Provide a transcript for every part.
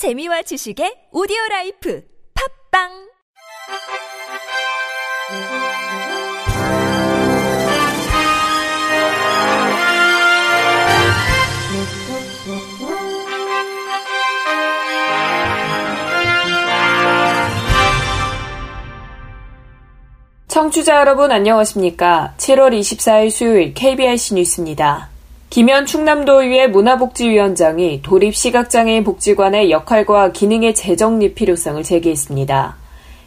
재미와 지식의 오디오 라이프 팝빵 청취자 여러분 안녕하십니까? 7월 24일 수요일 KBIC 뉴스입니다. 김현 충남도의회 문화복지위원장이 도립시각장애인 복지관의 역할과 기능의 재정립 필요성을 제기했습니다.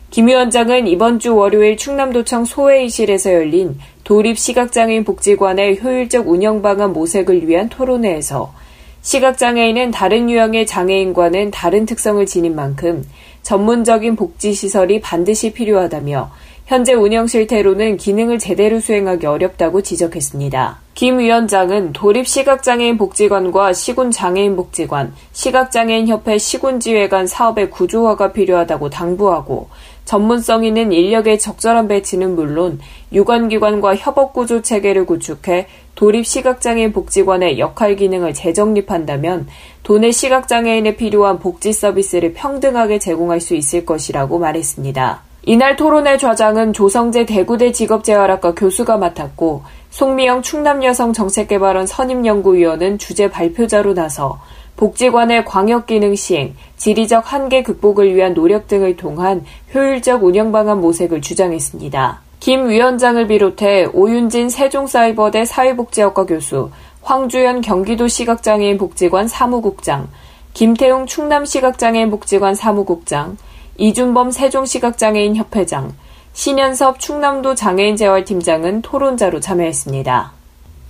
김 위원장은 이번 주 월요일 충남도청 소회의실에서 열린 도립시각장애인 복지관의 효율적 운영 방안 모색을 위한 토론회에서 시각장애인은 다른 유형의 장애인과는 다른 특성을 지닌 만큼 전문적인 복지시설이 반드시 필요하다며 현재 운영 실태로는 기능을 제대로 수행하기 어렵다고 지적했습니다. 김 위원장은 도립 시각장애인 복지관과 시군 장애인 복지관, 시각장애인 협회 시군 지회 간 사업의 구조화가 필요하다고 당부하고 전문성 있는 인력의 적절한 배치는 물론 유관기관과 협업구조 체계를 구축해 도립 시각장애인 복지관의 역할 기능을 재정립한다면 도내 시각장애인에 필요한 복지 서비스를 평등하게 제공할 수 있을 것이라고 말했습니다. 이날 토론회 좌장은 조성재 대구대 직업재활학과 교수가 맡았고 송미영 충남여성정책개발원 선임연구위원은 주제 발표자로 나서 복지관의 광역기능 시행, 지리적 한계 극복을 위한 노력 등을 통한 효율적 운영 방안 모색을 주장했습니다. 김 위원장을 비롯해 오윤진 세종사이버대 사회복지학과 교수, 황주연 경기도 시각장애인 복지관 사무국장, 김태웅 충남 시각장애인 복지관 사무국장, 이준범 세종시각장애인 협회장, 신현섭 충남도 장애인재활팀장은 토론자로 참여했습니다.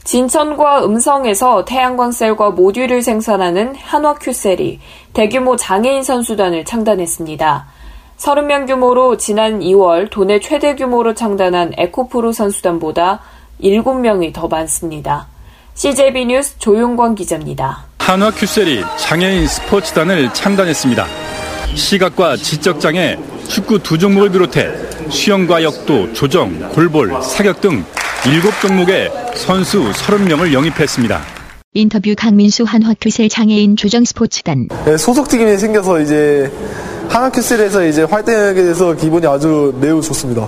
진천과 음성에서 태양광셀과 모듈을 생산하는 한화큐셀이 대규모 장애인 선수단을 창단했습니다. 30명 규모로 지난 2월 도내 최대 규모로 창단한 에코프로 선수단보다 7명이 더 많습니다. CJB 뉴스 조용광 기자입니다. 한화큐셀이 장애인 스포츠단을 창단했습니다. 시각과 지적장애, 축구 두 종목을 비롯해 수영과 역도, 조정, 골볼, 사격 등 7종목에 선수 30명을 영입했습니다. 인터뷰 강민수 한화큐셀 장애인 조정 스포츠단. 네, 소속팀이 생겨서 이제 한화큐셀에서 이제 활동하게 돼서 기분이 아주 매우 좋습니다.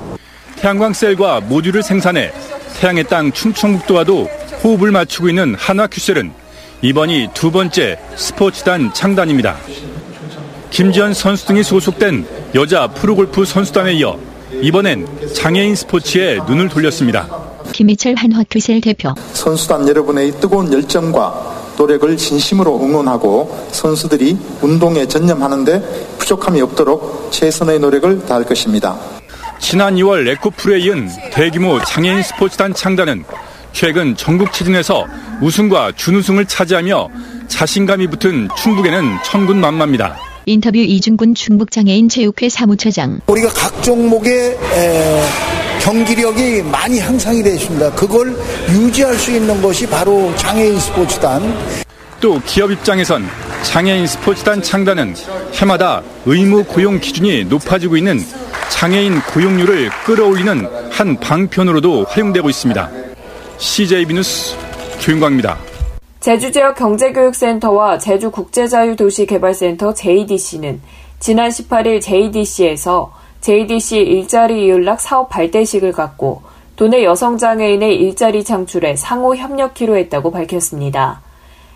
태양광셀과 모듈을 생산해 태양의 땅 충청북도와도 호흡을 맞추고 있는 한화큐셀은 이번이 두 번째 스포츠단 창단입니다. 김지현 선수 등이 소속된 여자 프로골프 선수단에 이어 이번엔 장애인 스포츠에 눈을 돌렸습니다. 김희철 한화큐셀 대표. 선수단 여러분의 뜨거운 열정과 노력을 진심으로 응원하고 선수들이 운동에 전념하는데 부족함이 없도록 최선의 노력을 다할 것입니다. 지난 2월 에코프로에 이은 대규모 장애인 스포츠단 창단은 최근 전국 체전에서 우승과 준우승을 차지하며 자신감이 붙은 충북에는 천군만마입니다. 인터뷰 이준군 충북장애인 체육회 사무처장. 우리가 각 종목의 경기력이 많이 향상이 되었습니다. 그걸 유지할 수 있는 것이 바로 장애인 스포츠단. 또 기업 입장에선 장애인 스포츠단 창단은 해마다 의무 고용 기준이 높아지고 있는 장애인 고용률을 끌어올리는 한 방편으로도 활용되고 있습니다. CJB 뉴스 조윤광입니다. 제주지역 경제교육센터와 제주국제자유도시개발센터 JDC는 지난 18일 JDC에서 JDC 일자리 이윤락 사업 발대식을 갖고 도내 여성장애인의 일자리 창출에 상호 협력키로 했다고 밝혔습니다.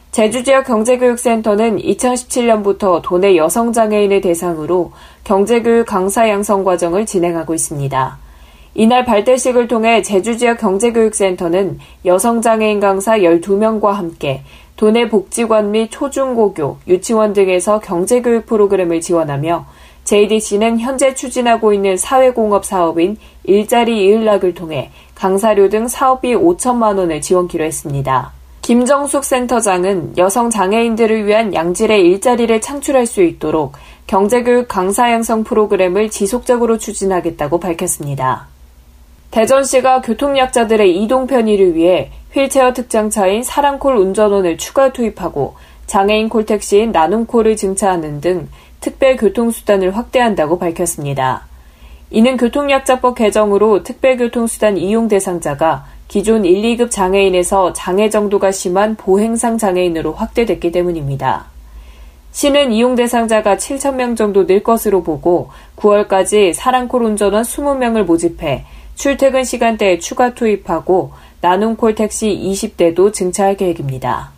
제주지역 경제교육센터는 2017년부터 도내 여성장애인을 대상으로 경제교육 강사 양성 과정을 진행하고 있습니다. 이날 발대식을 통해 제주지역 경제교육센터는 여성장애인 강사 12명과 함께 도내 복지관 및 초중고교, 유치원 등에서 경제교육 프로그램을 지원하며 JDC는 현재 추진하고 있는 사회공업 사업인 일자리 이을락을 통해 강사료 등 사업비 5천만 원을 지원키로 했습니다. 김정숙 센터장은 여성 장애인들을 위한 양질의 일자리를 창출할 수 있도록 경제교육 강사 양성 프로그램을 지속적으로 추진하겠다고 밝혔습니다. 대전시가 교통약자들의 이동 편의를 위해 휠체어 특장차인 사랑콜 운전원을 추가 투입하고 장애인 콜택시인 나눔콜을 증차하는 등 특별 교통수단을 확대한다고 밝혔습니다. 이는 교통약자법 개정으로 특별교통수단 이용 대상자가 기존 1, 2급 장애인에서 장애 정도가 심한 보행상 장애인으로 확대됐기 때문입니다. 시는 이용 대상자가 7천명 정도 늘 것으로 보고 9월까지 사랑콜 운전원 20명을 모집해 출퇴근 시간대에 추가 투입하고 나눔콜 택시 20대도 증차할 계획입니다.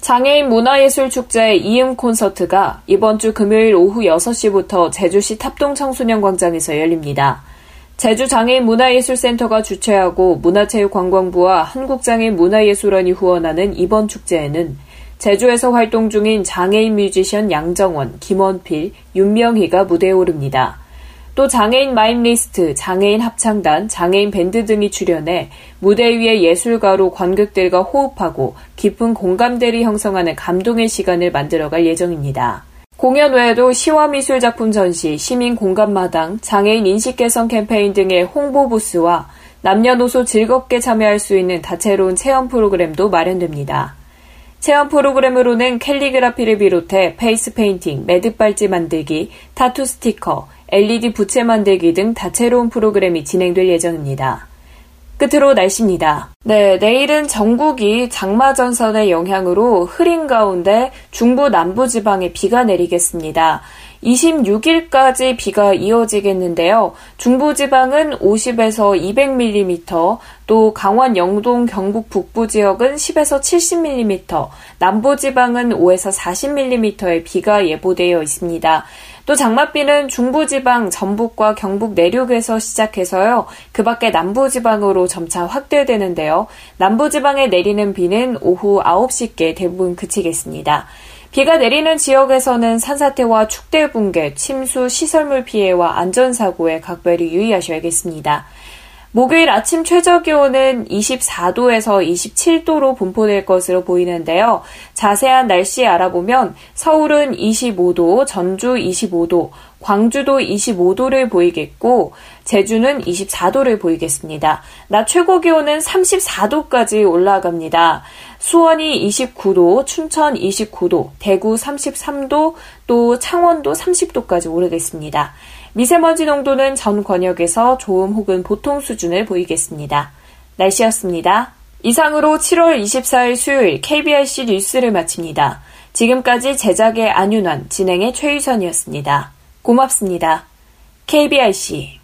장애인 문화예술축제 이음 콘서트가 이번 주 금요일 오후 6시부터 제주시 탑동 청소년 광장에서 열립니다. 제주 장애인 문화예술센터가 주최하고 문화체육관광부와 한국장애인 문화예술원이 후원하는 이번 축제에는 제주에서 활동 중인 장애인 뮤지션 양정원, 김원필, 윤명희가 무대에 오릅니다. 또 장애인 마임이스트, 장애인 합창단, 장애인 밴드 등이 출연해 무대 위에 예술가로 관객들과 호흡하고 깊은 공감대를 형성하는 감동의 시간을 만들어갈 예정입니다. 공연 외에도 시와 미술 작품 전시, 시민 공감마당, 장애인 인식 개선 캠페인 등의 홍보 부스와 남녀노소 즐겁게 참여할 수 있는 다채로운 체험 프로그램도 마련됩니다. 체험 프로그램으로는 캘리그라피를 비롯해 페이스 페인팅, 매듭발찌 만들기, 타투 스티커, LED 부채 만들기 등 다채로운 프로그램이 진행될 예정입니다. 끝으로 날씨입니다. 네, 내일은 전국이 장마 전선의 영향으로 흐린 가운데 중부 남부 지방에 비가 내리겠습니다. 26일까지 비가 이어지겠는데요. 중부지방은 50에서 200mm, 또 강원 영동 경북 북부 지역은 10에서 70mm, 남부지방은 5에서 40mm의 비가 예보되어 있습니다. 또 장맛비는 중부지방, 전북과 경북 내륙에서 시작해서요. 그 밖에 남부지방으로 점차 확대되는데요. 남부지방에 내리는 비는 오후 9시께 대부분 그치겠습니다. 비가 내리는 지역에서는 산사태와 축대 붕괴, 침수, 시설물 피해와 안전사고에 각별히 유의하셔야겠습니다. 목요일 아침 최저 기온은 24도에서 27도로 분포될 것으로 보이는데요. 자세한 날씨 알아보면 서울은 25도, 전주 25도, 광주도 25도를 보이겠고 제주는 24도를 보이겠습니다. 낮 최고 기온은 34도까지 올라갑니다. 수원이 29도, 춘천 29도, 대구 33도, 또 창원도 30도까지 오르겠습니다. 미세먼지 농도는 전 권역에서 좋음 혹은 보통 수준을 보이겠습니다. 날씨였습니다. 이상으로 7월 24일 수요일 KBRC 뉴스를 마칩니다. 지금까지 제작의 안윤환, 진행의 최유선이었습니다. 고맙습니다. KBRC